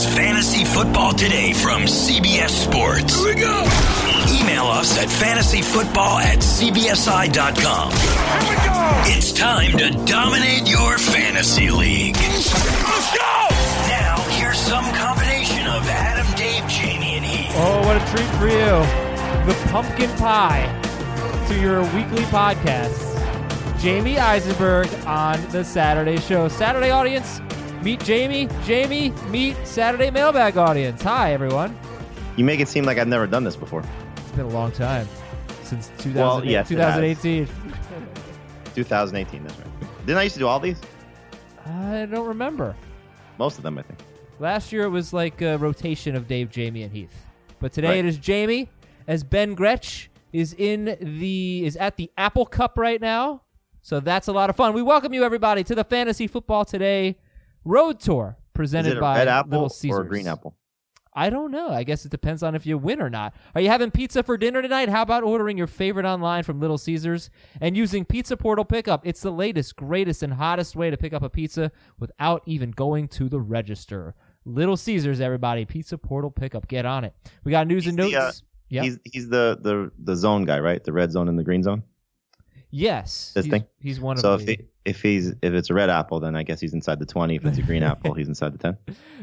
is Fantasy Football Today from CBS Sports. Here we go. Email us at fantasyfootball at cbsi.com. Here we go. It's time to dominate your fantasy league. Let's go. Now, here's some combination of Adam, Dave, Jamey, and Heath. Oh, what a treat for you. The pumpkin pie to your weekly podcast. Jamey Eisenberg on the Saturday show. Saturday audience, meet Jamey. Jamey, meet Saturday mailbag audience. Hi, everyone. You make it seem like I've never done this before. It's been a long time since 2000, Well, yes, 2018. 2018, that's right. Didn't I used to do all these? I don't remember. Most of them, I think. Last year it was like a rotation of Dave, Jamey, and Heath. But today Right. it is Jamey as Ben Gretch is in the is at the Apple Cup right now. So that's a lot of fun. We welcome you everybody to the Fantasy Football Today Road Tour presented by red Little apple Caesars. or green apple? I don't know. I guess it depends on if you win or not. Are you having pizza for dinner tonight? How about ordering your favorite online from Little Caesars and using Pizza Portal Pickup? It's the latest, greatest, and hottest way to pick up a pizza without even going to the register. Little Caesars, everybody. Pizza Portal Pickup. Get on it. We got news and He's notes. the, uh, Yep. He's he's the, the the zone guy, right? The red zone and the green zone. Yes. this he's, thing? He's one of So the. if he, if he's if it's a red apple, then I guess he's inside the 20. If it's a green apple, he's inside the 10.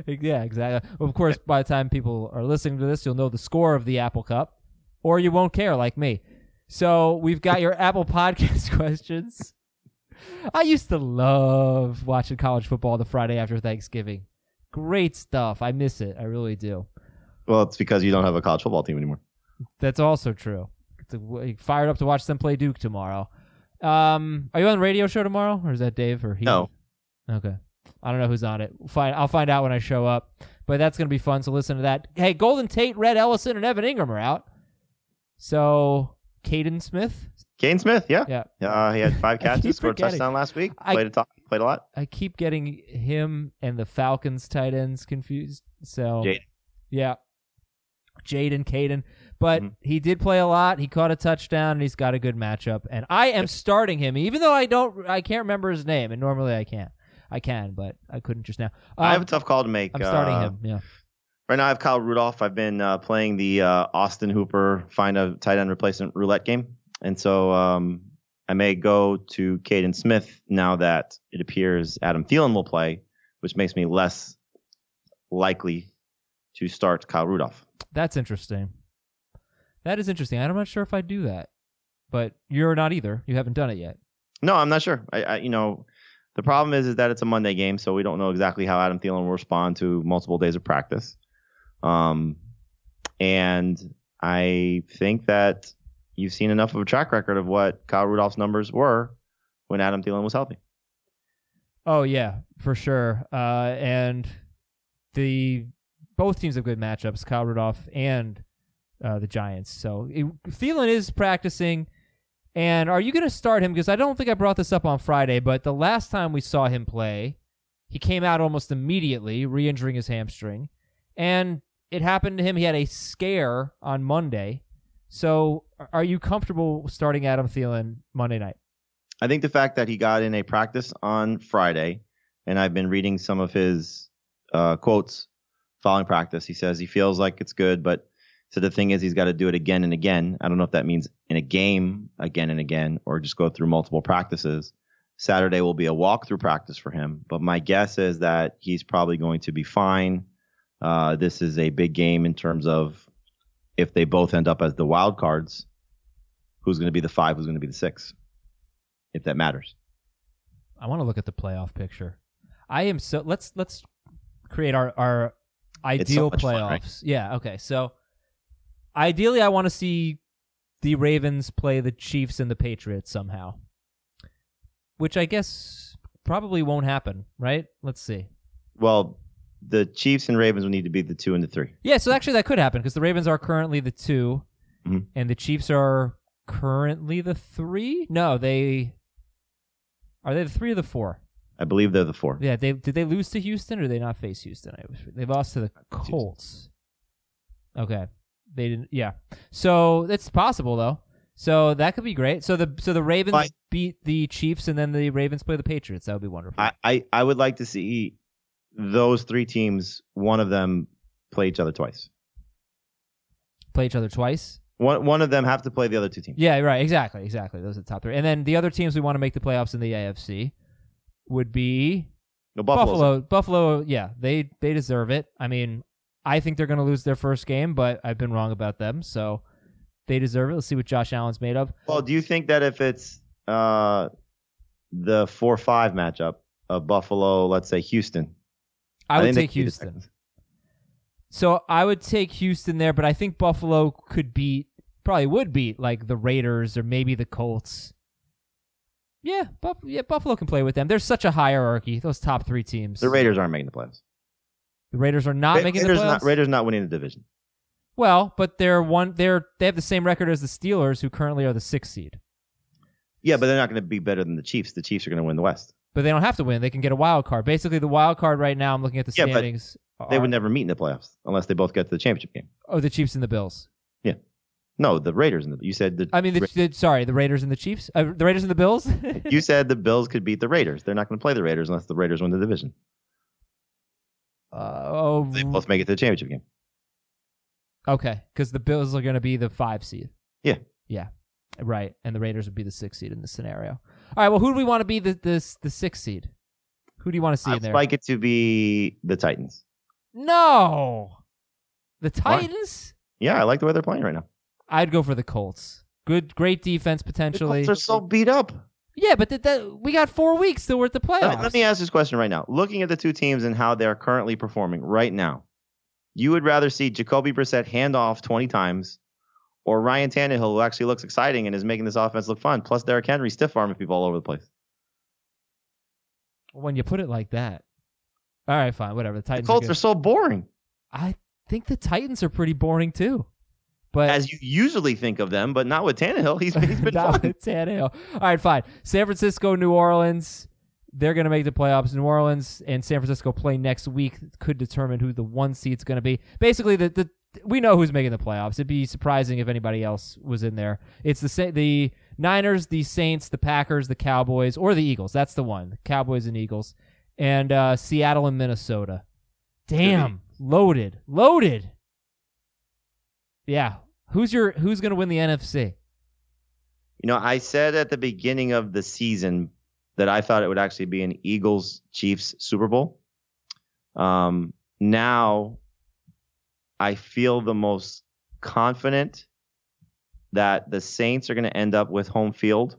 Yeah, exactly. Of course, by the time people are listening to this, you'll know the score of the Apple Cup, or you won't care like me. So we've got your Apple Podcast questions. I used to love watching college football the Friday after Thanksgiving. Great stuff. I miss it. I really do. Well, it's because you don't have a college football team anymore. That's also true. It's a- Fired up to watch them play Duke tomorrow. Um, are you on the radio show tomorrow, or is that Dave or he? No. Okay. I don't know who's on it. Fine. I'll find out when I show up. But that's gonna be fun. So listen to that. Hey, Golden Tate, Rhett Ellison, and Evan Engram are out. So Kaden Smith. Kane Smith, yeah. Yeah. Uh, he had five catches, scored a touchdown last week. I- Played a top, played a lot. I keep getting him and the Falcons tight ends confused. So Jaeden. yeah, Jaeden, Kaden. But Mhm. he did play a lot. He caught a touchdown, and he's got a good matchup. And I am starting him, even though I don't, I can't remember his name, and normally I can't. I can, but I couldn't just now. I have Um, a tough call to make. I'm starting Uh, him. Yeah. Right now, I have Kyle Rudolph. I've been uh, playing the uh, Austin Hooper find a tight end replacement roulette game, and so um, I may go to Kaden Smith now that it appears Adam Thielen will play, which makes me less likely to start Kyle Rudolph. That's interesting. That is interesting. I'm not sure if I do that, but you're not either. You haven't done it yet. No, I'm not sure. I, I you know, the problem is is that it's a Monday game, so we don't know exactly how Adam Thielen will respond to multiple days of practice. Um, and I think that you've seen enough of a track record of what Kyle Rudolph's numbers were when Adam Thielen was healthy. Oh yeah, for sure. Uh, and the both teams have good matchups, Kyle Rudolph and uh, the Giants. So it, Thielen is practicing. And are you going to start him? Because I don't think I brought this up on Friday, but the last time we saw him play, he came out almost immediately, re-injuring his hamstring, and it happened to him. He had a scare on Monday. So, are you comfortable starting Adam Thielen Monday night? I think the fact that he got in a practice on Friday, and I've been reading some of his uh, quotes following practice. He says he feels like it's good, but so the thing is, he's got to do it again and again. I don't know if that means in a game again and again, or just go through multiple practices. Saturday will be a walkthrough practice for him, but my guess is that he's probably going to be fine. Uh, this is a big game in terms of if they both end up as the wild cards, who's going to be the five, who's going to be the six, if that matters. I want to look at the playoff picture. I am so let's let's create our our It's so ideal fun, playoffs. right? Yeah, okay. So ideally I want to see the Ravens play the Chiefs and the Patriots somehow. Which I guess probably won't happen, right? Let's see. Well, the Chiefs and Ravens will need to be the two and the three. Yeah, so actually that could happen because the Ravens are currently the 2 Mhm. and the Chiefs are currently the 3? No, they Are they the 3 or the 4? I believe they're the four. Yeah, they did they lose to Houston or did they not face Houston? They lost to the Colts. Okay, they didn't. Yeah, so it's possible though. So that could be great. So the so the Ravens beat the Chiefs and then the Ravens play the Patriots. That would be wonderful. I, I, I would like to see those three teams, one of them play each other twice. Play each other twice. One one of them have to play the other two teams. Yeah, right. Exactly. Exactly. Those are the top three. And then the other teams we want to make the playoffs in the AFC would be No, Buffalo. Buffalo. Yeah, they they deserve it. I mean, I think they're going to lose their first game, but I've been wrong about them, so they deserve it. Let's see what Josh Allen's made of. Well, do you think that if it's uh, the four five matchup of Buffalo, let's say Houston, I would think take could beat the Houston. So I would take Houston there, but I think Buffalo could beat, probably would beat like the Raiders or maybe the Colts. Yeah, Buff- yeah, Buffalo can play with them. There's such a hierarchy. Those top three teams. The Raiders aren't making the playoffs. The Raiders are not Ra- making Raiders the playoffs. not Raiders not winning the division. well, but they're one. They're they have the same record as the Steelers, who currently are the sixth seed. Yeah, but they're not going to be better than the Chiefs. The Chiefs are going to win the West. But they don't have to win. They can get a wild card. Basically, the wild card right now. I'm looking at the Yeah, but standings. They would never meet in the playoffs unless they both get to the championship game. Oh, the Chiefs and the Bills. Yeah. No, the Raiders and the you said the I mean, the, the, sorry, the Raiders and the Chiefs. Uh, the Raiders and the Bills. you said the Bills could beat the Raiders. They're not going to play the Raiders unless the Raiders win the division. Uh, oh, They both make it to the championship game. Okay, because the Bills are going to be the five seed. Yeah. Yeah. Right, and the Raiders would be the six seed in this scenario. All right. Well, who do we want to be the this the six seed? Who do you want to see in I'd there? like it to be the Titans. No, the Why? Titans. Yeah, I like the way they're playing right now. I'd go for the Colts. Good, great defense The potentially. Colts are so beat up. Yeah, but th- that we got four weeks till we're at the playoffs. Let me, let me ask this question right now. Looking at the two teams and how they're currently performing right now, you would rather see Jacoby Brissett hand off 20 times or Ryan Tannehill, who actually looks exciting and is making this offense look fun, plus Derrick Henry stiff arming people all over the place. when you put it like that. All right, fine, whatever. The The Titans. Colts are are so boring, I think the Titans are pretty boring too. But as you usually think of them, but not with Tannehill. He's, he's been Not fun. with Tannehill. All right, fine. San Francisco, New Orleans. They're going to make the playoffs. New Orleans and San Francisco play next week. Could determine who the one seed's going to be. Basically, the, the we know who's making the playoffs. It'd be surprising if anybody else was in there. It's the the Niners, the Saints, the Packers, the Cowboys, or the Eagles. That's the one. The Cowboys and Eagles, and uh, Seattle and Minnesota. Damn, loaded, loaded. Yeah, who's your who's going to win the NFC? You know, I said at the beginning of the season that I thought it would actually be an Eagles Chiefs Super Bowl. Um, now I feel the most confident that the Saints are going to end up with home field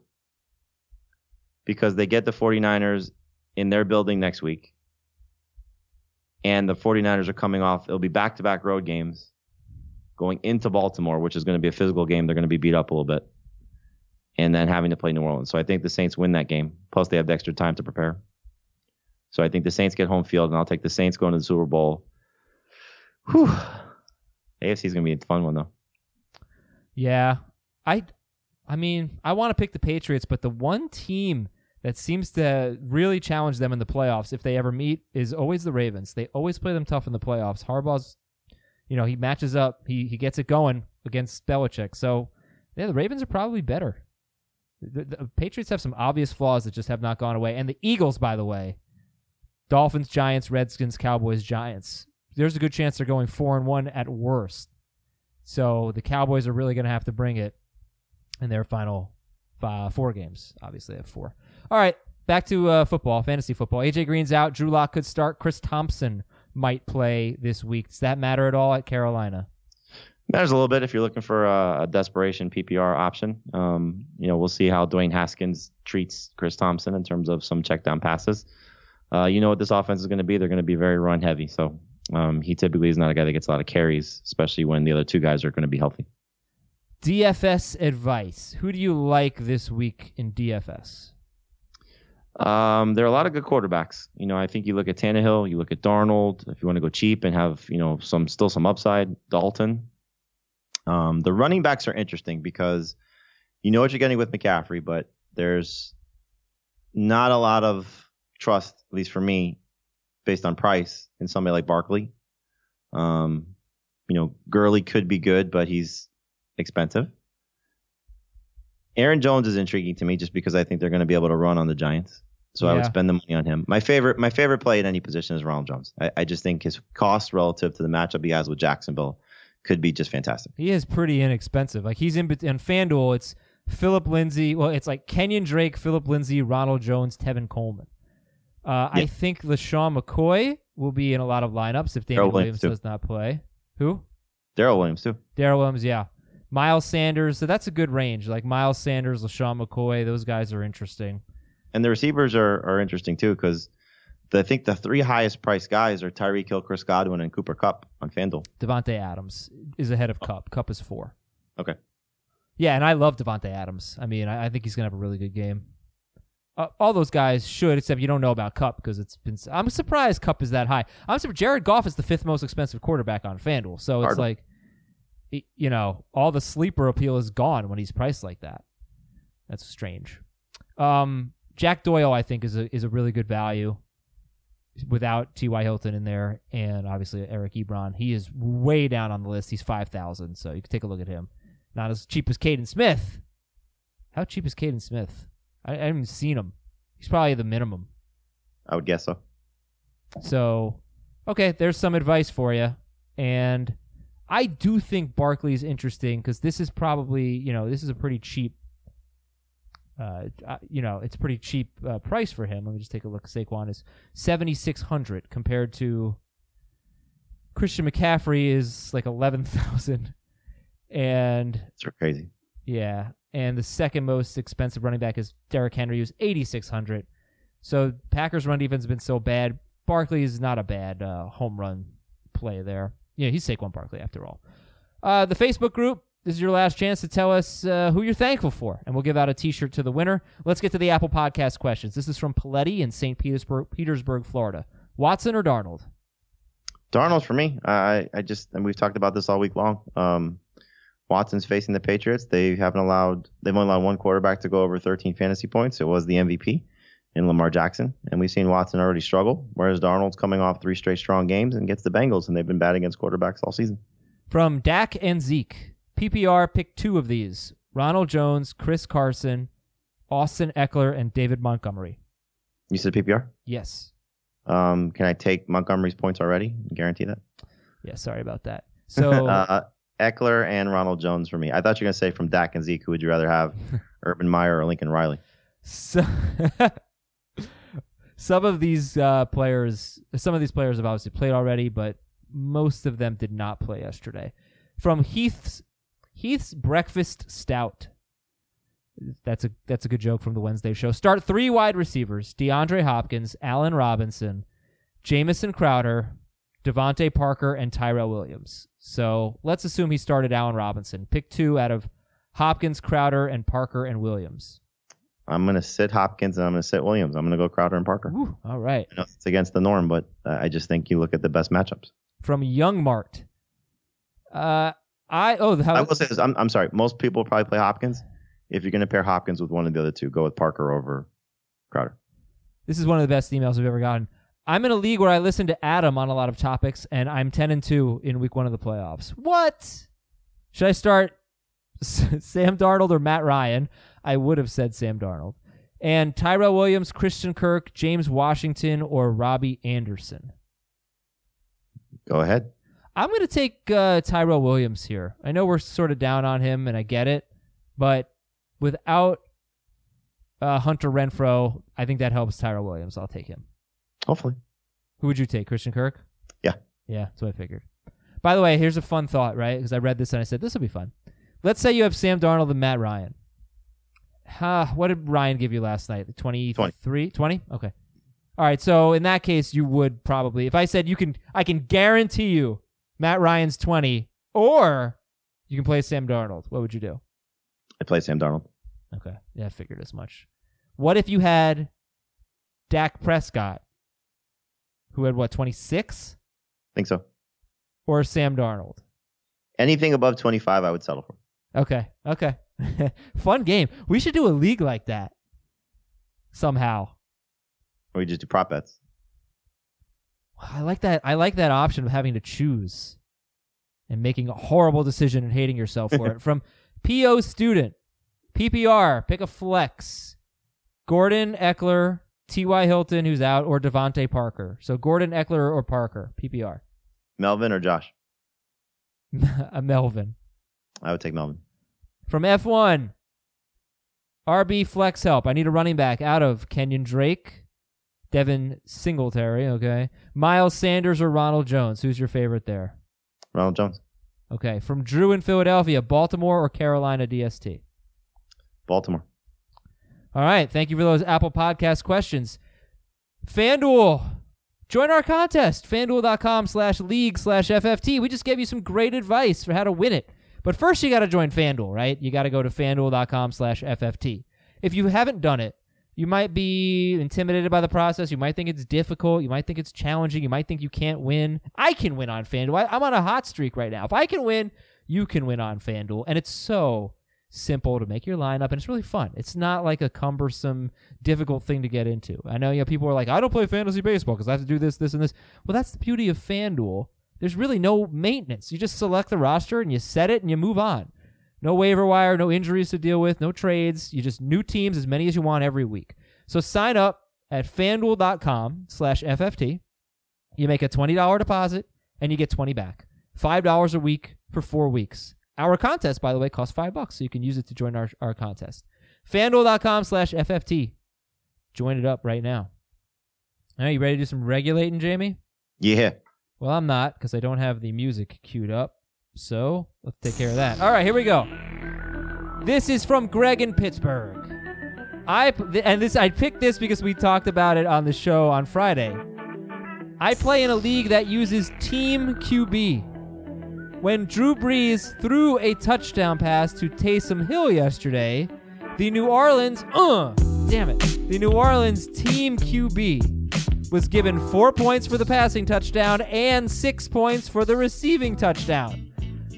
because they get the 49ers in their building next week. And the 49ers are coming off, it'll be back to back road games going into Baltimore, which is going to be a physical game. They're going to be beat up a little bit and then having to play New Orleans. So I think the Saints win that game. Plus, they have the extra time to prepare. So I think the Saints get home field, and I'll take the Saints going to the Super Bowl. Whew. AFC is going to be a fun one, though. Yeah. I I mean, I want to pick the Patriots, but the one team that seems to really challenge them in the playoffs if they ever meet is always the Ravens. They always play them tough in the playoffs. Harbaugh's you know, he matches up. He he gets it going against Belichick. So, yeah, the Ravens are probably better. The, the Patriots have some obvious flaws that just have not gone away. And the Eagles, by the way, Dolphins, Giants, Redskins, Cowboys, Giants. There's a good chance they're going 4 and 1 at worst. So the Cowboys are really going to have to bring it in their final uh, four games. Obviously, they have four. All right, back to uh, football, fantasy football. AJ Green's out. Drew Lock could start. Chris Thompson might play this week. Does that matter at all at Carolina? Matters a little bit if you're looking for a, a desperation PPR option. Um, you know, we'll see how Dwayne Haskins treats Chris Thompson in terms of some check down passes. Uh, you know what this offense is going to be. They're going to be very run heavy. So um, he typically is not a guy that gets a lot of carries, especially when the other two guys are going to be healthy. DFS advice. Who do you like this week in DFS? Um, there are a lot of good quarterbacks. You know, I think you look at Tannehill, you look at Darnold. If you want to go cheap and have you know some still some upside, Dalton. Um, the running backs are interesting because you know what you're getting with McCaffrey, but there's not a lot of trust, at least for me, based on price in somebody like Barkley. Um, you know, Gurley could be good, but he's expensive. Aaron Jones is intriguing to me just because I think they're going to be able to run on the Giants. So I would spend the money on him. My favorite, my favorite play at any position is Ronald Jones. I, I just think his cost relative to the matchup he has with Jacksonville could be just fantastic. He is pretty inexpensive. Like he's in on FanDuel, it's Phillip Lindsay. Well, it's like Kenyon Drake, Phillip Lindsay, Ronald Jones, Tevin Coleman. Uh, I think LeSean McCoy will be in a lot of lineups if Damien Darrel Williams Williams, does not play. Who? Darrel Williams too. Darrel Williams, yeah. Miles Sanders. So that's a good range. Like Miles Sanders, LeSean McCoy. Those guys are interesting. And the receivers are, are interesting too because I think the three highest priced guys are Tyreek Hill, Chris Godwin, and Cooper Kupp on FanDuel. Davante Adams is ahead of Kupp. Kupp is four. Okay. Yeah, and I love Davante Adams. I mean, I, I think he's gonna have a really good game. Uh, all those guys should, except you don't know about Kupp because it's been. I'm surprised Kupp is that high. I'm surprised Jared Goff is the fifth most expensive quarterback on FanDuel, so it's Hard. like, you know, all the sleeper appeal is gone when he's priced like that. That's strange. Um, Jack Doyle, I think, is a is a really good value without T.Y. Hilton in there, and obviously Eric Ebron. He is way down on the list. He's five thousand, so you can take a look at him. Not as cheap as Kaden Smith. How cheap is Kaden Smith? I, I haven't even seen him. He's probably the minimum. I would guess so. So, okay, there's some advice for you. And I do think Barkley's interesting because this is probably, you know, this is a pretty cheap, uh, uh, you know, it's a pretty cheap uh, price for him. Let me just take a look. Saquon is 7,600 compared to Christian McCaffrey is like 11,000. And It's crazy. yeah, and the second most expensive running back is Derrick Henry, who's eighty six hundred. So Packers' run defense has been so bad. Barkley is not a bad uh, home run play there. Yeah, he's Saquon Barkley after all. Uh, the Facebook group. This is your last chance to tell us uh, who you're thankful for, and we'll give out a T-shirt to the winner. Let's get to the Apple Podcast questions. This is from Paletti in St. Petersburg, Petersburg, Florida. Watson or Darnold? Darnold for me. I I just and we've talked about this all week long. Um, Watson's facing the Patriots. They haven't allowed they've only allowed one quarterback to go over 13 fantasy points. It was the MVP in Lamar Jackson, and we've seen Watson already struggle. Whereas Darnold's coming off three straight strong games and gets the Bengals, and they've been bad against quarterbacks all season. From Dak and Zeke. PPR, pick two of these Ronald Jones, Chris Carson, Austin Ekeler, and David Montgomery. You said PPR. Yes. Um, can I take Montgomery's points already? Guarantee that. Yeah, sorry about that. So, uh, Ekeler and Ronald Jones for me. I thought you were gonna say from Dak and Zeke. Who would you rather have, Urban Meyer or Lincoln Riley? so some of these uh, players, some of these players have obviously played already, but most of them did not play yesterday. From Heath's Heath's Breakfast Stout. That's a that's a good joke from the Wednesday show. Start three wide receivers: DeAndre Hopkins, Allen Robinson, Jamison Crowder, DeVante Parker, and Tyrell Williams. So let's assume he started Allen Robinson. Pick two out of Hopkins, Crowder, and Parker and Williams. I'm gonna sit Hopkins and I'm gonna sit Williams. I'm gonna go Crowder and Parker. Whew, all right. I know it's against the norm, but uh, I just think you look at the best matchups. From Young Mart. Uh, I oh the how I will say this. I'm, I'm sorry. Most people probably play Hopkins. If you're gonna pair Hopkins with one of the other two, go with Parker over Crowder. This is one of the best emails we've ever gotten. I'm in a league where I listen to Adam on a lot of topics, and I'm 10 and 2 in week one of the playoffs. What? Should I start Sam Darnold or Matt Ryan? I would have said Sam Darnold. And Tyrell Williams, Christian Kirk, James Washington, or Robbie Anderson. Go ahead. I'm going to take uh, Tyrell Williams here. I know we're sort of down on him, and I get it, but without uh, Hunter Renfrow, I think that helps Tyrell Williams. I'll take him. Hopefully. Who would you take? Christian Kirk? Yeah. Yeah, that's what I figured. By the way, here's a fun thought, right? Because I read this and I said, this will be fun. Let's say you have Sam Darnold and Matt Ryan. Huh, what did Ryan give you last night? 23? 20. Okay. All right, so in that case, you would probably, if I said you can, I can guarantee you Matt Ryan's 20, or you can play Sam Darnold, what would you do? I play Sam Darnold. Okay. Yeah, I figured as much. What if you had Dak Prescott, who had what, 26? think so. Or Sam Darnold? Anything above 25, I would settle for. Okay. Okay. Fun game. We should do a league like that somehow. Or we just do prop bets. I like that. I like that option of having to choose and making a horrible decision and hating yourself for it. From PO student, PPR, pick a flex. Gordon, Ekeler, T.Y. Hilton, who's out, or DeVante Parker. So Gordon, Ekeler, or Parker, PPR. Melvin or Josh? a uh, Melvin. I would take Melvin. From F1, RB flex help. I need a running back out of Kenyon Drake, Devin Singletary, okay. Miles Sanders or Ronald Jones. Who's your favorite there? Ronald Jones. Okay. From Drew in Philadelphia, Baltimore or Carolina DST? Baltimore. All right. Thank you for those Apple Podcast questions. FanDuel. Join our contest. FanDuel.com slash league slash FFT. We just gave you some great advice for how to win it. But first, you got to join FanDuel, right? You got to go to FanDuel.com slash FFT. If you haven't done it, you might be intimidated by the process. You might think it's difficult. You might think it's challenging. You might think you can't win. I can win on FanDuel. I, I'm on a hot streak right now. If I can win, you can win on FanDuel. And it's so simple to make your lineup, and it's really fun. It's not like a cumbersome, difficult thing to get into. I know you know people are like, I don't play fantasy baseball because I have to do this, this, and this. Well, that's the beauty of FanDuel. There's really no maintenance. You just select the roster and you set it and you move on. No waiver wire, no injuries to deal with, no trades. You just new teams, as many as you want every week. So sign up at fanduel.com slash FFT. You make a $20 deposit and you get 20 back. $5 a week for four weeks. Our contest, by the way, costs five bucks, so you can use it to join our, our contest. FanDuel.com slash FFT. Join it up right now. All right, you ready to do some regulating, Jamey? Yeah. Well, I'm not because I don't have the music queued up. So let's take care of that. All right, here we go. This is from Greg in Pittsburgh. I and this I picked this because we talked about it on the show on Friday. I play in a league that uses Team QB. When Drew Brees threw a touchdown pass to Taysom Hill yesterday, the New Orleans, uh, damn it, the New Orleans Team QB was given four points for the passing touchdown and six points for the receiving touchdown.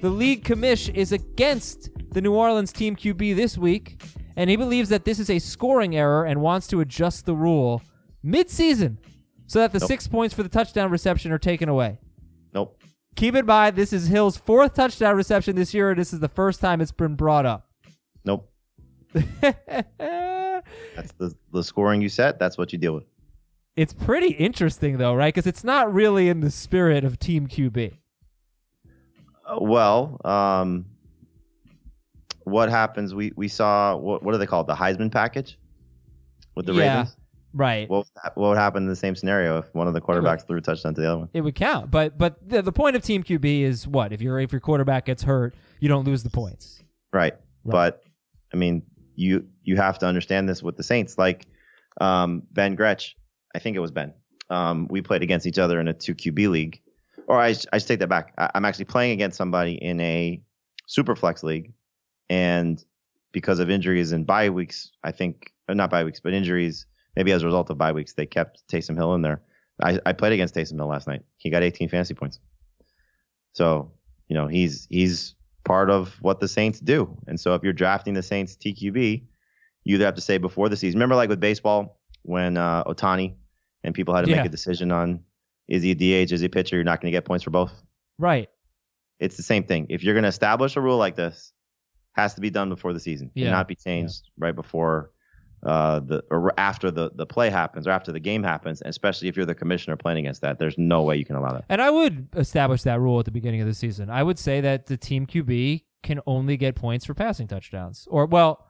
The league commish is against the New Orleans Team QB this week, and he believes that this is a scoring error and wants to adjust the rule mid-season so that the Nope. six points for the touchdown reception are taken away. Nope. Keep in mind, this is Hill's fourth touchdown reception this year, and this is the first time it's been brought up. Nope. That's the the scoring you set. That's what you deal with. it's pretty interesting, though, right? Because it's not really in the spirit of Team QB. Well, um, what happens? We we saw what what do they call it? The Heisman package with the Yeah. Ravens. Right. What what would happen in the same scenario if one of the quarterbacks threw a touchdown to the other one? it would count. But but the, the point of Team QB is what? If your if your quarterback gets hurt, you don't lose the points. Right. But I mean, you you have to understand this with the Saints. Like um, Ben Gretch, I think it was Ben. Um, we played against each other in a two QB league, or I I take that back. I, I'm actually playing against somebody in a super flex league, and because of injuries and bye weeks, I think or not bye weeks, but injuries, maybe as a result of bye weeks, they kept Taysom Hill in there. I, I played against Taysom Hill last night. He got 18 fantasy points. So you know he's he's part of what the Saints do. And so if you're drafting the Saints TQB, you either have to say before the season. Remember, like with baseball, when uh, Ohtani and people had to Yeah. make a decision on is he a DH, is he pitcher? You're not going to get points for both. Right. It's the same thing. If you're going to establish a rule like this, has to be done before the season. Yeah. and not be changed right before uh, the or after the the play happens or after the game happens. Especially if you're the commissioner playing against that, there's no way you can allow that. And I would establish that rule at the beginning of the season. I would say that the team QB can only get points for passing touchdowns, or well,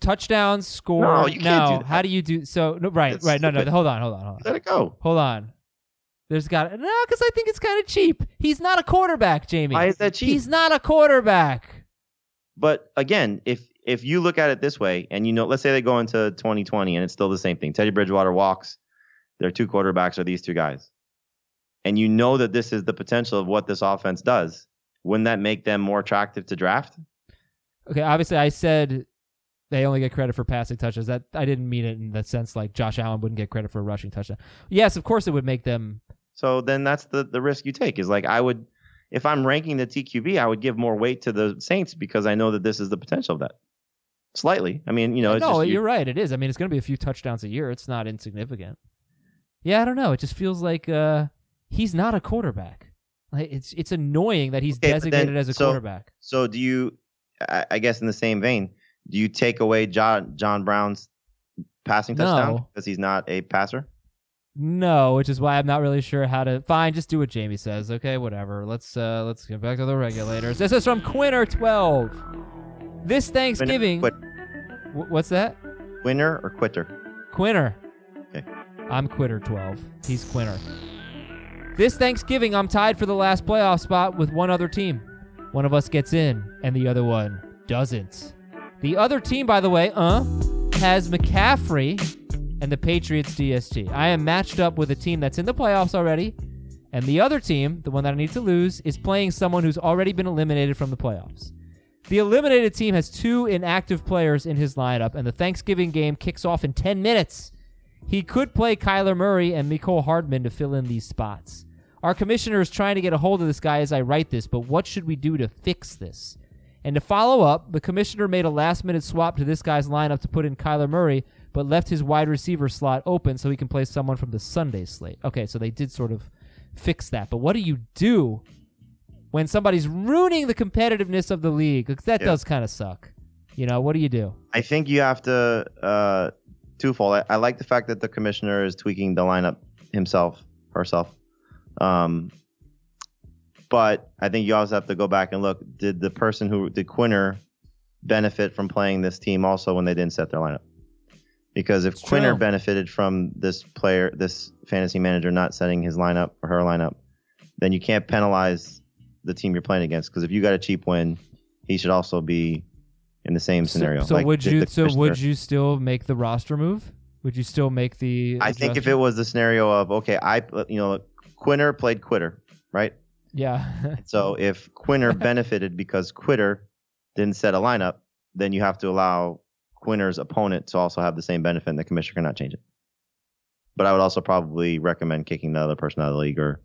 touchdowns score. No, you can't do that. how do you do? So no, right, right. No, no. Hold on, hold on, hold on. Let it go. Hold on. There's got no, because I think it's kind of cheap. He's not a quarterback, Jamey. Why is that cheap? He's not a quarterback. But again, if if you look at it this way, and you know, let's say they go into 2020 and it's still the same thing. Teddy Bridgewater walks. Their two quarterbacks are these two guys, and you know that this is the potential of what this offense does. Wouldn't that make them more attractive to draft? Okay, obviously I said they only get credit for passing touchdowns. That I didn't mean it in the sense like Josh Allen wouldn't get credit for a rushing touchdown. Yes, of course it would make them. So then that's the the risk you take. Is like I would, if I'm ranking the TQB, I would give more weight to the Saints because I know that this is the potential of that. Slightly, I mean, you know, it's no, just, you- you're right. It is. I mean, it's going to be a few touchdowns a year. It's not insignificant. Yeah, I don't know. It just feels like uh, he's not a quarterback. Like, it's it's annoying that he's Okay, but then- designated as a so- quarterback. So do you? I, I guess in the same vein, do you take away John John Brown's passing touchdown No. because he's not a passer? No, which is why I'm not really sure how to. Fine, just do what Jamey says. Okay, whatever. Let's uh let's get back to the regulators. This is from Quinner twelve. This Thanksgiving. Quit, Wh- what's that? winner or quitter? Quinner. Okay. I'm Quitter 12. He's Quinner. This Thanksgiving, I'm tied for the last playoff spot with one other team. One of us gets in, and the other one doesn't. The other team, by the way, uh, has McCaffrey and the Patriots DST. I am matched up with a team that's in the playoffs already, and the other team, the one that I need to lose, is playing someone who's already been eliminated from the playoffs. The eliminated team has two inactive players in his lineup, and the Thanksgiving game kicks off in 10 minutes. He could play Kyler Murray and Mecole Hardman to fill in these spots. Our commissioner is trying to get a hold of this guy as I write this, but what should we do to fix this? And to follow up, the commissioner made a last minute swap to this guy's lineup to put in Kyler Murray, but left his wide receiver slot open so he can play someone from the Sunday slate. Okay, so they did sort of fix that. But what do you do when somebody's ruining the competitiveness of the league? 'Cause that Yeah. does kind of suck. You know, what do you do? I think you have to uh, twofold. I, I like the fact that the commissioner is tweaking the lineup himself, herself. Um, but I think you also have to go back and look. Did the person who did Quinner benefit from playing this team also when they didn't set their lineup? Because if It's Quinner true. benefited from this player, this fantasy manager not setting his lineup or her lineup, then you can't penalize the team you're playing against. Because if you got a cheap win, he should also be in the same scenario. So, so Like, would the- you? the So would you still make the roster move? Would you still make the? I think if it was the scenario of okay, I you know Quinner played Quitter, right? yeah, So if Quinner benefited because Quitter didn't set a lineup, then you have to allow Quinner's opponent to also have the same benefit, and the commissioner cannot change it. But I would also probably recommend kicking the other person out of the league or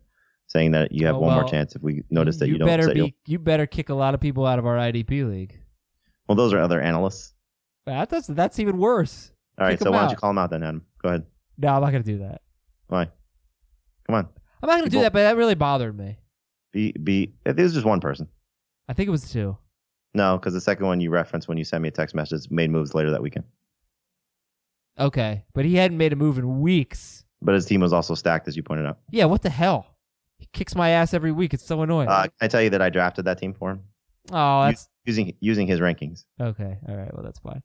saying that you have Oh, one more chance if we notice that you, don't better be. You better kick a lot of people out of our IDP league. Well, those are other analysts. That- That's that's even worse. All right, Kick so why don't you call them out then, Adam? Go ahead. No, I'm not gonna do that. Why? Come on. I'm not gonna do that, but that really bothered me. Be be. It was just one person. I think it was two. No, because the second one you referenced when you sent me a text message made moves later that weekend. Okay, but he hadn't made a move in weeks. But his team was also stacked, as you pointed out. Yeah, what the hell? He kicks my ass every week. It's so annoying. Uh, can I tell you that I drafted that team for him oh, that's using using his rankings? okay. All right, well that's fine.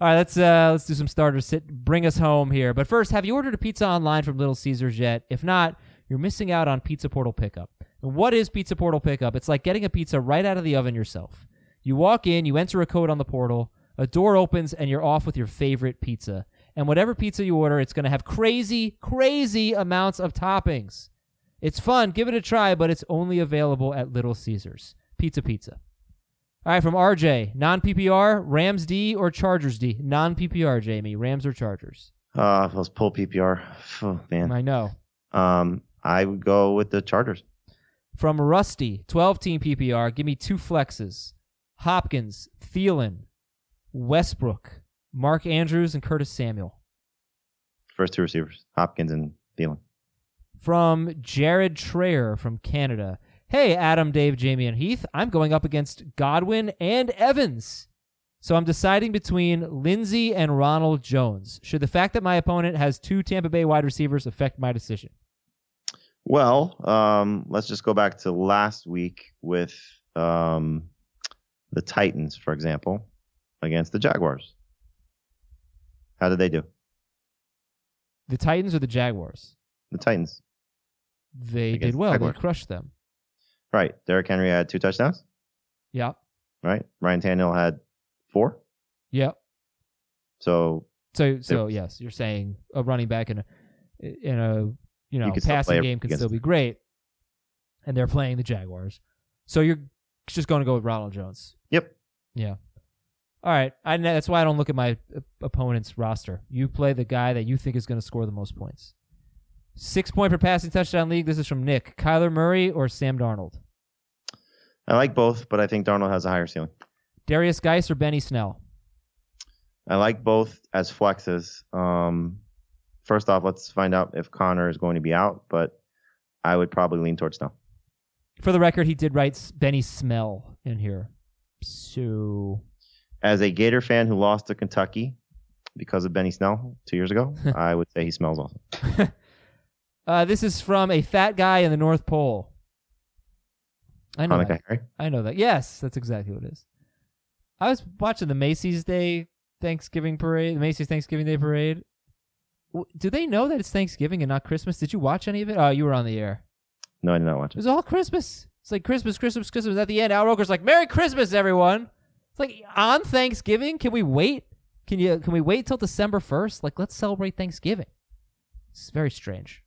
All right, let's uh let's do some starters. Sit, bring us home here. But first, have you ordered a pizza online from Little Caesars yet? If not, you're missing out on Pizza Portal Pickup. And what is Pizza Portal Pickup? It's like getting a pizza right out of the oven yourself. You walk in, you enter a code on the portal, a door opens, and you're off with your favorite pizza. And whatever pizza you order, it's going to have crazy, crazy amounts of toppings. It's fun. Give it a try, but it's only available at Little Caesars. Pizza Pizza. All right, from RJ, non PPR, Rams D or Chargers D? Non PPR, Jamey, Rams or Chargers? Uh, was pull PPR, oh, man. I know. Um, I would go with the Chargers. From Rusty, 12 team PPR, give me two flexes Hopkins, Thielen, Westbrook, Mark Andrews, and Curtis Samuel. First two receivers, Hopkins and Thielen. From Jared Trayer from Canada. Hey, Adam, Dave, Jamey, and Heath. I'm going up against Godwin and Evans. So I'm deciding between Lindsay and Ronald Jones. Should the fact that my opponent has two Tampa Bay wide receivers affect my decision? Well, um, let's just go back to last week with um, the Titans, for example, against the Jaguars. How did they do? The Titans or the Jaguars? The Titans. They did the well. They crushed them. Right. Derrick Henry had two touchdowns. Yeah. Right. Ryan Tannehill had four. Yeah. So So so yes, you're saying a running back in a in a you know still passing game can still be great, and they're playing the Jaguars. So you're just going to go with Ronald Jones. Yep. Yeah. All right. I that's why I don't look at my opponent's roster. You play the guy that you think is going to score the most points. Six point per passing touchdown league. This is from Nick. Kyler Murray or Sam Darnold? I like both, but I think Darnold has a higher ceiling. Darius Geis or Benny Snell? I like both as flexes. Um, first off, let's find out if Conner is going to be out, but I would probably lean towards Snell. For the record, he did write Benny Smell in here. So As a Gator fan who lost to Kentucky, because of Benny Snell two years ago, I would say he smells awesome. Uh, this is from a fat guy in the North Pole. I know. Hanukkah that. I know that. Yes, that's exactly what it is. I was watching the Macy's Day Thanksgiving parade, the Macy's Thanksgiving Day parade. Do they know that it's Thanksgiving and not Christmas? Did you watch any of it? Oh, you were on the air. No, I did not watch It it. was all Christmas. It's like Christmas, Christmas, Christmas. At the end, Al Roker's like, "Merry Christmas, everyone." It's like on Thanksgiving. Can we wait? Can you? Can we wait till December first? Like, let's celebrate Thanksgiving. It's very strange.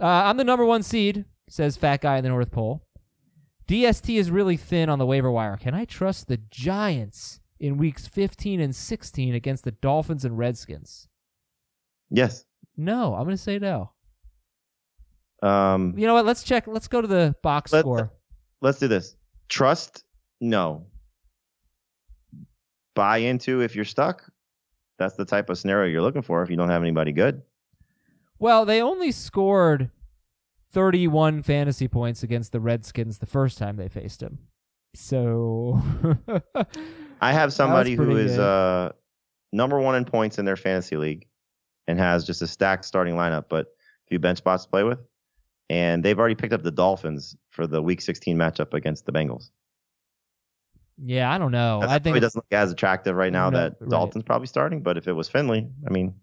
Uh, I'm the number one seed, says fat guy in the North Pole. DST is really thin on the waiver wire. Can I trust the Giants in weeks 15 and 16 against the Dolphins and Redskins? Yes. No, I'm going to say no. Um, You know what? Let's check. Let's go to the box Let- score. let's do this. Trust, no. Buy into if you're stuck. That's the type of scenario you're looking for if you don't have anybody good. Well, they only scored 31 fantasy points against the Redskins the first time they faced him. So I have somebody who is good. uh, number one in points in their fantasy league and has just a stacked starting lineup, but a few bench spots to play with. And they've already picked up the Dolphins for the Week 16 matchup against the Bengals. yeah, I don't know. That's I think doesn't look as attractive right now No, that right. Dalton's probably starting. But if it was Finley, I mean,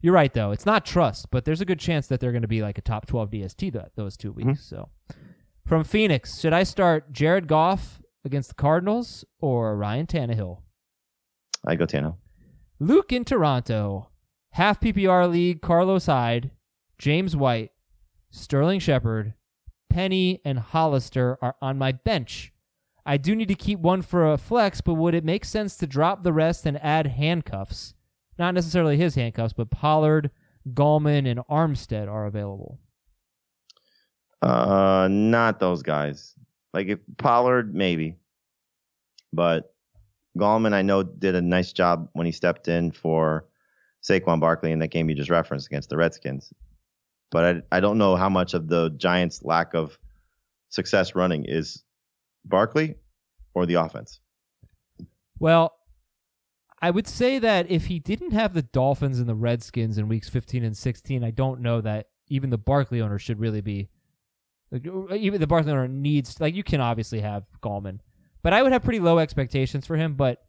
you're right though. It's not trust, but there's a good chance that they're going to be like a top 12 DST that those two Mm-hmm. weeks. So from Phoenix, should I start Jared Goff against the Cardinals or Ryan Tannehill? I go Tano. Luke in Toronto, half PPR league, Carlos Hyde, James White, Sterling Shepard, Penny, and Hollister are on my bench. I do need to keep one for a flex, but would it make sense to drop the rest and add handcuffs? Not necessarily his handcuffs, but Pollard, Gallman, and Armstead are available. Uh, not those guys. Like if Pollard, maybe, but Gallman, I know did a nice job when he stepped in for Saquon Barkley in that game you just referenced against the Redskins. But I, I don't know how much of the Giants' lack of success running is Barkley or the offense. Well, I would say that if he didn't have the Dolphins and the Redskins in weeks 15 and 16, I don't know that even the Barkley owner should really be. Like, even the Barkley owner needs like you can obviously have Gallman, but I would have pretty low expectations for him. But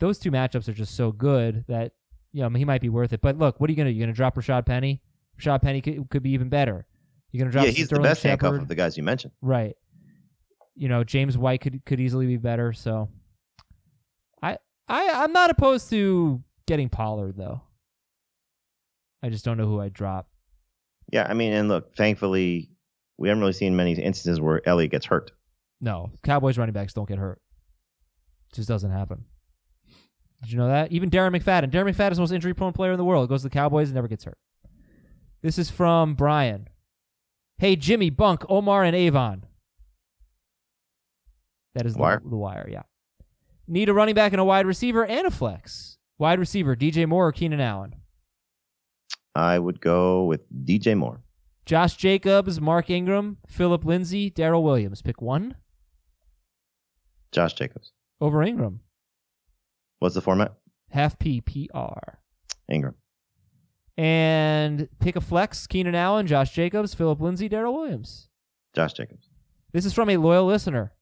those two matchups are just so good that you know he might be worth it. But look, what are you gonna do? You're gonna drop Rashad Penny? Rashad Penny could, could be even better. You're gonna drop yeah, he's the best handcuff of the guys you mentioned. Right. You know, James White could could easily be better. So, I I I'm not opposed to getting Pollard though. I just don't know who I'd drop. Yeah, I mean, and look, thankfully, we haven't really seen many instances where Elliott gets hurt. No, Cowboys running backs don't get hurt. just doesn't happen. Did you know that? Even Darren McFadden. Darren McFadden is the most injury prone player in the world. Goes to the Cowboys and never gets hurt. This is from Brian. Hey Jimmy, Bunk, Omar, and Avon. That is the Wire. the wire, yeah. Need a running back and a wide receiver and a flex. Wide receiver, DJ Moore or Keenan Allen. I would go with DJ Moore. Josh Jacobs, Mark Ingram, Phillip Lindsay, Darrel Williams. Pick one Josh Jacobs. over Ingram. What's the format? Half PPR. Ingram. And pick a flex, Keenan Allen, Josh Jacobs, Phillip Lindsay, Darrel Williams. Josh Jacobs. This is from a loyal listener.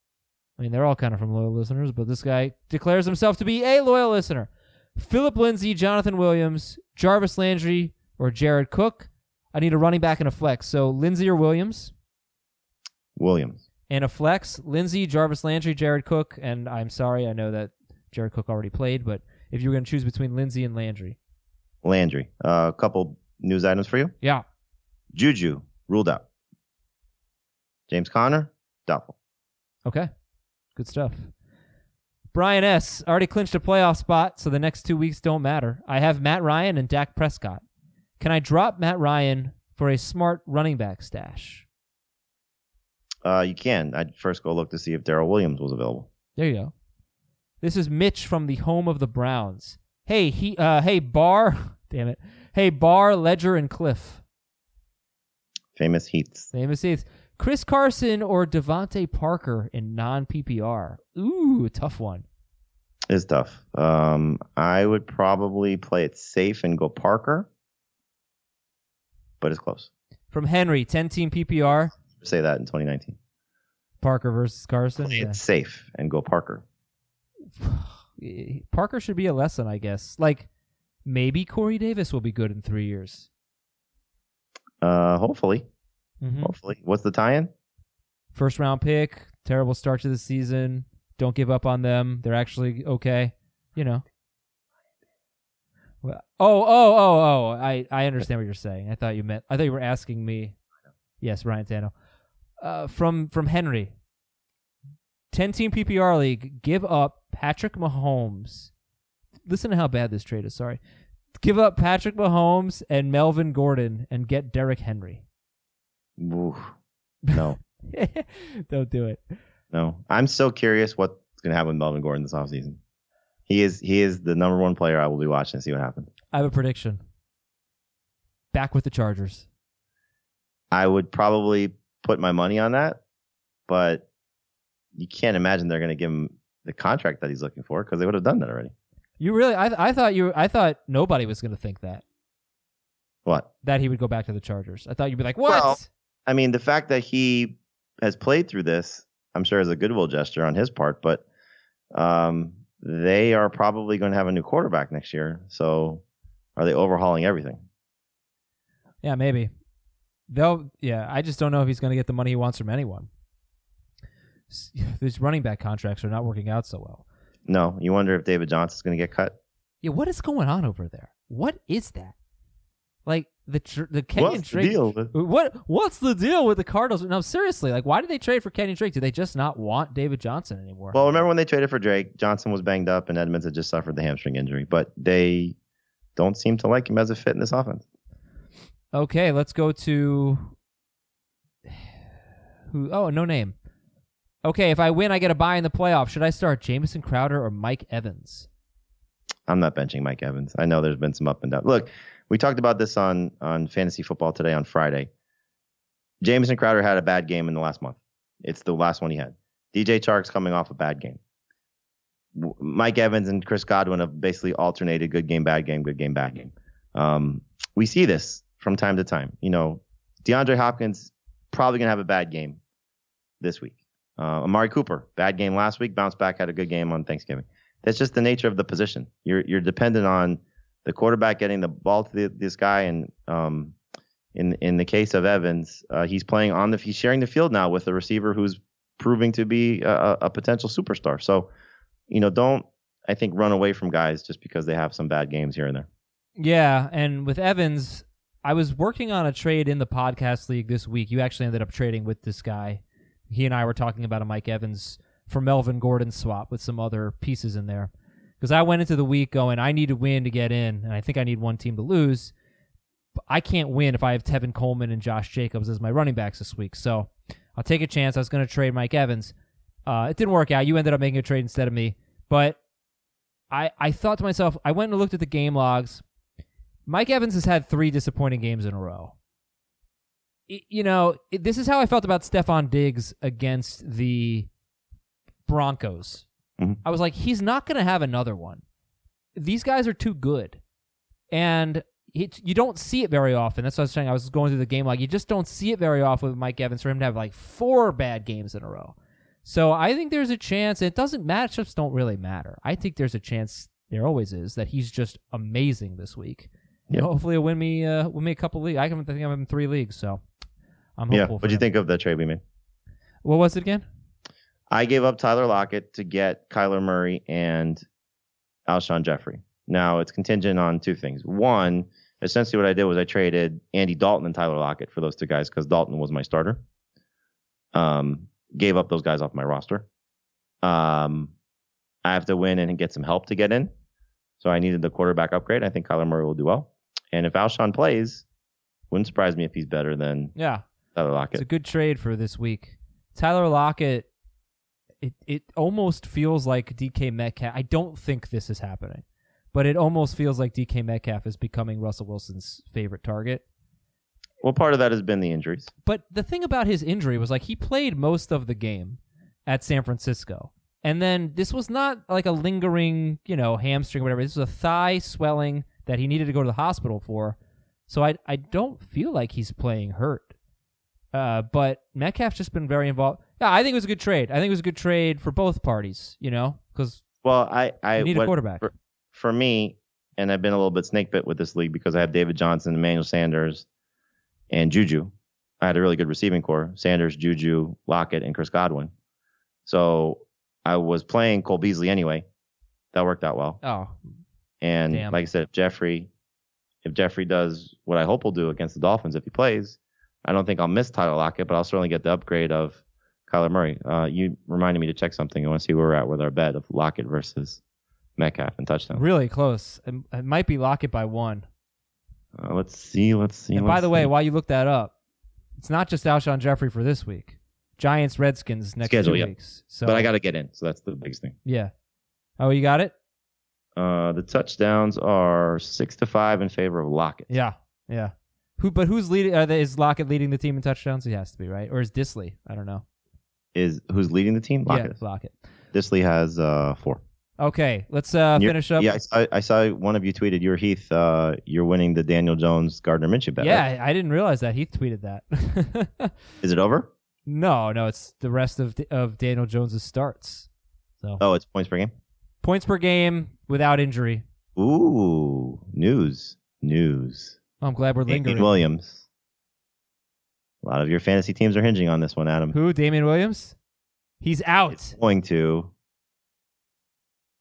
I mean, they're all kind of from loyal listeners, but this guy declares himself to be a loyal listener. Phillip Lindsay, Jonathan Williams, Jarvis Landry, or Jared Cook. I need a running back and a flex. So Lindsay or Williams, Williams. and a flex. Lindsay, Jarvis Landry, Jared Cook, and I'm sorry, I know that Jared Cook already played, but if you were going to choose between Lindsay and Landry, Landry. Uh, a couple news items for you. yeah, Juju ruled out. James Conner doubtful. Okay. Good stuff. Brian S. already clinched a playoff spot, so the next two weeks don't matter. I have Matt Ryan and Dak Prescott. Can I drop Matt Ryan for a smart running back stash? Uh, you can. I'd first go look to see if Darrel Williams was available. There you go. This is Mitch from the home of the Browns. Hey, he uh hey Bar damn it. Hey Bar, Ledger, and Cliff. Famous Heaths. Famous Heath. Chris Carson or DeVante Parker in non PPR. Ooh, tough one. It's tough. Um, I would probably play it safe and go Parker, but it's close. From Henry, 10 team PPR. Say that in 2019. Parker versus Carson. Play Yeah. it safe and go Parker. Parker should be a lesson, I guess. Like maybe Corey Davis will be good in three years. Uh, hopefully, Mhm. hopefully. What's the tie-in? First round pick, terrible start to the season. Don't give up on them. They're actually okay. You know. Well, oh, oh, oh, oh! I I understand what you're saying. I thought you meant. I thought you were asking me. Yes, Ryan Tano. Uh, from from Henry. Ten team PPR league. Give up Patrick Mahomes. Listen to how bad this trade is. Sorry. Give up Patrick Mahomes and Melvin Gordon and get Derrick Henry. Oof. No, Don't do it. no. I'm so curious what's gonna happen with Melvin Gordon this offseason. He is he is the number one player I will be watching and see what happens. I have a prediction. Back with the Chargers. I would probably put my money on that, but you can't imagine they're going to give him the contract that he's looking for because they would have done that already. You really? I I thought you. I thought nobody was going to think that What? that he would go back to the Chargers. I thought you'd be like, what? Well- I mean, the fact that he has played through this, I'm sure is a goodwill gesture on his part, but um, they are probably going to have a new quarterback next year. So are they overhauling everything? yeah, maybe. They'll. Yeah, I just don't know if he's going to get the money he wants from anyone. These running back contracts are not working out so well. No. You wonder if David Johnson's going to get cut? Yeah, what is going on over there? What is that? Like the tr- the Kenyan What's the Drake. deal with- What what's the deal with the Cardinals? No, seriously, like why did they trade for Kenyan Drake? Do they just not want David Johnson anymore? Well, remember when they traded for Drake? Johnson was banged up and Edmonds had just suffered the hamstring injury, but they don't seem to like him as a fit in this offense. Okay, let's go to who? Oh, no name. Okay, if I win, I get a bye in the playoff. Should I start Jamison Crowder or Mike Evans? I'm not benching Mike Evans. I know there's been some up and down. Look, we talked about this on on fantasy football today on Friday. Jamison Crowder had a bad game in the last month. It's the last one he had. DJ Chark's coming off a bad game. Mike Evans and Chris Godwin have basically alternated good game, bad game, good game, bad game. Um, we see this from time to time. You know, DeAndre Hopkins probably gonna have a bad game this week. Uh, Amari Cooper, bad game last week, bounced back, had a good game on Thanksgiving. That's just the nature of the position. You're you're dependent on the quarterback getting the ball to the, this guy, and um, in in the case of Evans, uh, he's playing on the he's sharing the field now with a receiver who's proving to be a, a- a potential superstar. So, you know, don't I think run away from guys just because they have some bad games here and there. Yeah, and with Evans, I was working on a trade in the podcast league this week. You actually ended up trading with this guy. He and I were talking about a Mike Evans for Melvin Gordon swap with some other pieces in there. Because I went into the week going, I need to win to get in, and I think I need one team to lose. But I can't win if I have Tevin Coleman and Josh Jacobs as my running backs this week. So I'll take a chance. I was going to trade Mike Evans. Uh, it didn't work out. You ended up making a trade instead of me. But I, I thought to myself, I went and looked at the game logs. Mike Evans has had three disappointing games in a row. You know, this is how I felt about Stefon Diggs against the Broncos. Mhm. I was like, he's not going to have another one. These guys are too good. And it, you don't see it very often. That's what I was saying. I was going through the game like You just don't see it very often with Mike Evans for him to have like four bad games in a row. So I think there's a chance. It doesn't matchups don't really matter. I think there's a chance. There always is that he's just amazing this week. You know, hopefully, he'll win me uh, win me a couple leagues. I, can, think I'm in three leagues, so I'm hopeful. Yeah. What'd you him. think of the trade we made? What was it again? I gave up Tyler Lockett to get Kyler Murray and Alshon Jeffery. Now it's contingent on two things. One, essentially what I did was I traded Andy Dalton and Tyler Lockett for those two guys because Dalton was my starter. Um, gave up those guys off my roster. Um, I have to win and get some help to get in. So I needed the quarterback upgrade. I think Kyler Murray will do well. And if Alshon plays, wouldn't surprise me if he's better than Yeah, Tyler Lockett. it's a good trade for this week. Tyler Lockett. It it almost feels like DK Metcalf. I don't think this is happening, but it almost feels like DK Metcalf is becoming Russell Wilson's favorite target. well, part of that has been the injuries. But the thing about his injury was like he played most of the game at San Francisco. And then this was not like a lingering, you know, hamstring or whatever. This was a thigh swelling that he needed to go to the hospital for. So I I don't feel like he's playing hurt. Uh, but Metcalf's just been very involved. Yeah, I think it was a good trade. I think it was a good trade for both parties. You know, because Well, I I need a quarterback. for, for me, and I've been a little bit snake bit with this league because I have David Johnson, Emmanuel Sanders, and Juju. I had a really good receiving corps: Sanders, Juju, Lockett, and Chris Godwin. So I was playing Cole Beasley anyway. That worked out well. Oh, And Damn. like I said, if Jeffery, if Jeffery does what I hope he'll do against the Dolphins if he plays, I don't think I'll miss Tyler Lockett, but I'll certainly get the upgrade of Kyler Murray. Uh, you reminded me to check something. I want to see where we're at with our bet of Lockett versus Metcalf and touchdown. really close. It, it might be Lockett by one. Uh, let's see. Let's see. and by let's the way, while you look that up, it's not just Alshon Jeffery for this week. Giants, Redskins next Schedule, two yeah. weeks. So, but I got to get in, so that's the biggest thing. yeah. Oh, you got it. Uh, the touchdowns are six to five in favor of Lockett. Yeah, yeah. Who? But who's leading? Uh, is Lockett leading the team in touchdowns? He has to be right, or is Dissly? I don't know. Is who's leading the team? Lockett. Yeah, Lockett. Dissly has uh, four. Okay, let's uh, finish up. Yeah, I saw, I saw one of you tweeted, "You're Heath. Uh, you're winning the Daniel Jones Gardner Minshew bet." right? Yeah, I didn't realize that. Heath tweeted that. Is it over? no, no, it's the rest of of Daniel Jones's starts. So Oh, it's points per game. points per game without injury. Ooh, news, news. I'm glad we're Damien lingering. Williams. A lot of your fantasy teams are hinging on this one, Adam. Who? Damien Williams? He's out. Going to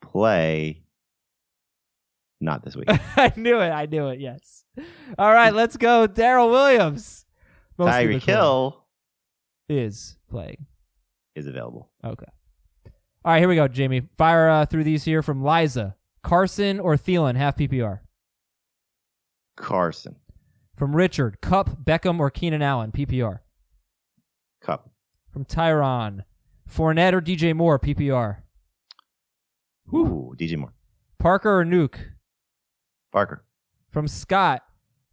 play. Not this week. I knew it. I knew it. Yes. All right, let's go. Darrel Williams. Tyreek Hill is playing. is available. Okay. All right, here we go, Jamey. Fire uh, through these here from Liza. Carson or Thielen, half PPR. Carson, From Richard, Kupp, Beckham, or Keenan Allen, PPR. Kupp, From Tyron, Fournette or DJ Moore, PPR. Ooh, DJ Moore, Parker or Nuke. Parker, From Scott,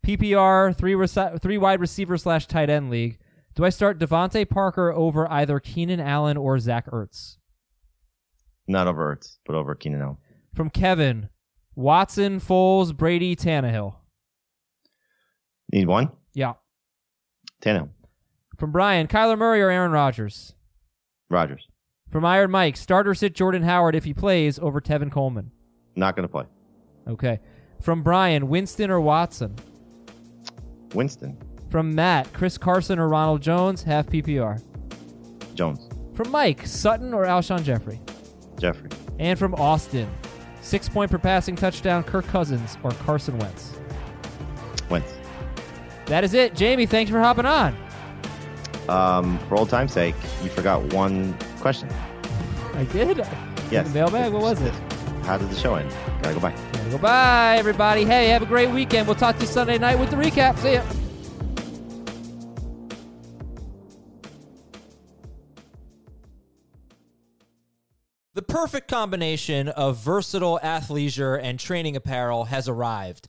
PPR, three, reci- three wide receiver slash tight end league. Do I start DeVante Parker over either Keenan Allen or Zach Ertz? not over Ertz, but over Keenan Allen. From Kevin, Watson, Foles, Brady, Tannehill. Need one? Yeah. Tannehill, From Brian, Kyler Murray or Aaron Rodgers. Rogers, From Iron Mike, starter sit Jordan Howard if he plays over Tevin Coleman. not going to play. Okay. From Brian, Winston or Watson. Winston, From Matt, Chris Carson or Ronald Jones, half PPR. Jones, From Mike, Sutton or Alshon Jeffery. Jeffery, And from Austin, six point per passing touchdown, Kirk Cousins or Carson Wentz. Wentz. That is it. Jamey, thanks for hopping on. Um, for old time's sake, you forgot one question. I did. Yes. The mailbag? What was it? How did the show end? Gotta go by. Gotta go bye, everybody. Hey, have a great weekend. We'll talk to you Sunday night with the recap. See ya. The perfect combination of versatile athleisure and training apparel has arrived.